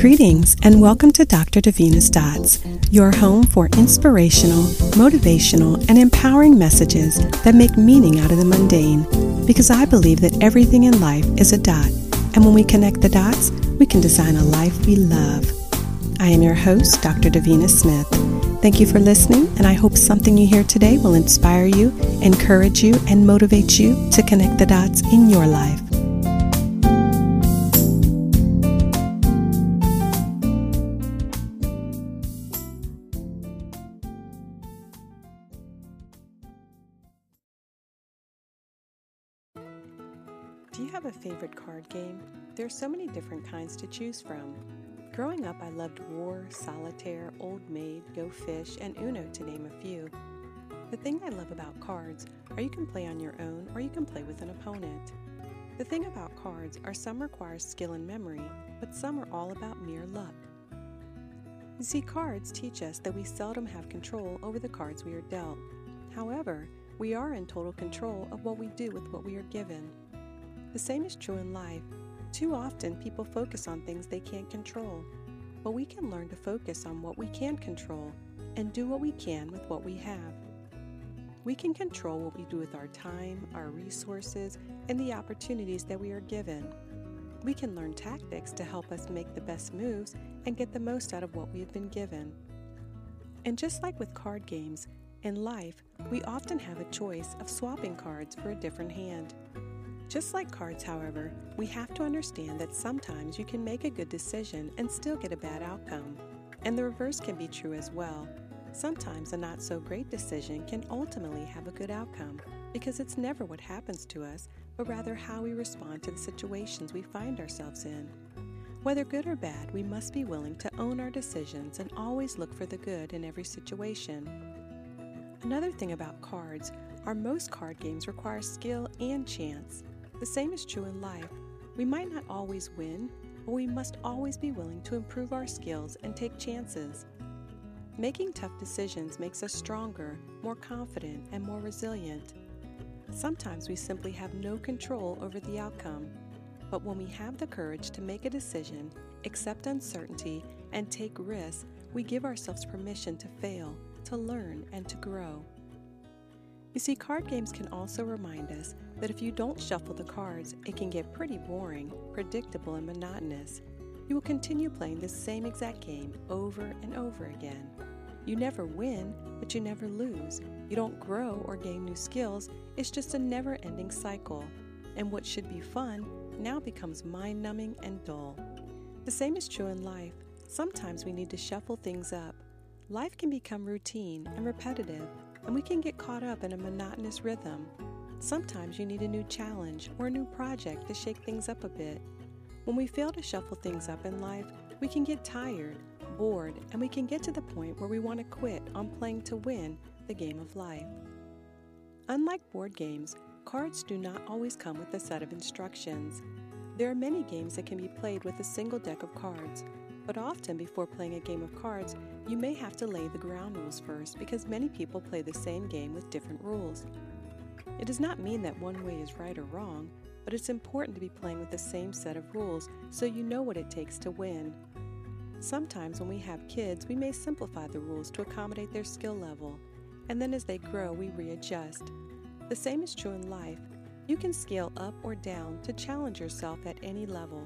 Greetings and welcome to Dr. Davina's Dots, your home for inspirational, motivational, and empowering messages that make meaning out of the mundane. Because I believe that everything in life is a dot, and when we connect the dots, we can design a life we love. I am your host, Dr. Davina Smith. Thank you for listening, and I hope something you hear today will inspire you, encourage you, and motivate you to connect the dots in your life. Do you have a favorite card game? There are so many different kinds to choose from. Growing up, I loved War, Solitaire, Old Maid, Go Fish, and Uno, to name a few. The thing I love about cards are you can play on your own or you can play with an opponent. The thing about cards are some require skill and memory, but some are all about mere luck. You see, cards teach us that we seldom have control over the cards we are dealt. However, we are in total control of what we do with what we are given. The same is true in life. Too often, people focus on things they can't control. But we can learn to focus on what we can control and do what we can with what we have. We can control what we do with our time, our resources, and the opportunities that we are given. We can learn tactics to help us make the best moves and get the most out of what we have been given. And just like with card games, in life, we often have a choice of swapping cards for a different hand. Just like cards, however, we have to understand that sometimes you can make a good decision and still get a bad outcome. And the reverse can be true as well. Sometimes a not so great decision can ultimately have a good outcome because it's never what happens to us, but rather how we respond to the situations we find ourselves in. Whether good or bad, we must be willing to own our decisions and always look for the good in every situation. Another thing about cards are most card games require skill and chance. The same is true in life. We might not always win, but we must always be willing to improve our skills and take chances. Making tough decisions makes us stronger, more confident, and more resilient. Sometimes we simply have no control over the outcome, but when we have the courage to make a decision, accept uncertainty, and take risks, we give ourselves permission to fail, to learn, and to grow. You see, card games can also remind us that if you don't shuffle the cards, it can get pretty boring, predictable, and monotonous. You will continue playing the same exact game over and over again. You never win, but you never lose. You don't grow or gain new skills, it's just a never ending cycle. And what should be fun now becomes mind numbing and dull. The same is true in life. Sometimes we need to shuffle things up. Life can become routine and repetitive, and we can get caught up in a monotonous rhythm. Sometimes you need a new challenge or a new project to shake things up a bit. When we fail to shuffle things up in life, we can get tired, bored, and we can get to the point where we want to quit on playing to win the game of life. Unlike board games, cards do not always come with a set of instructions. There are many games that can be played with a single deck of cards, but often before playing a game of cards, you may have to lay the ground rules first because many people play the same game with different rules. It does not mean that one way is right or wrong, but it's important to be playing with the same set of rules so you know what it takes to win. Sometimes when we have kids, we may simplify the rules to accommodate their skill level, and then as they grow, we readjust. The same is true in life. You can scale up or down to challenge yourself at any level.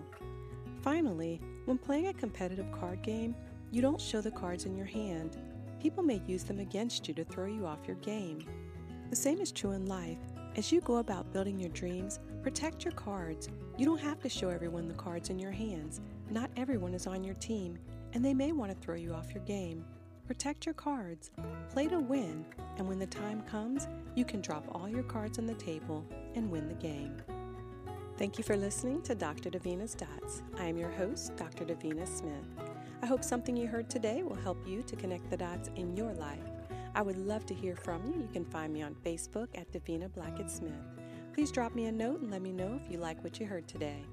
Finally, when playing a competitive card game, you don't show the cards in your hand. People may use them against you to throw you off your game. The same is true in life. As you go about building your dreams, protect your cards. You don't have to show everyone the cards in your hands. Not everyone is on your team, and they may want to throw you off your game. Protect your cards. Play to win, and when the time comes, you can drop all your cards on the table and win the game. Thank you for listening to Dr. Davina's Dots. I am your host, Dr. Davina Smith. I hope something you heard today will help you to connect the dots in your life. I would love to hear from you. You can find me on Facebook at Davina Blackett Smith. Please drop me a note and let me know if you like what you heard today.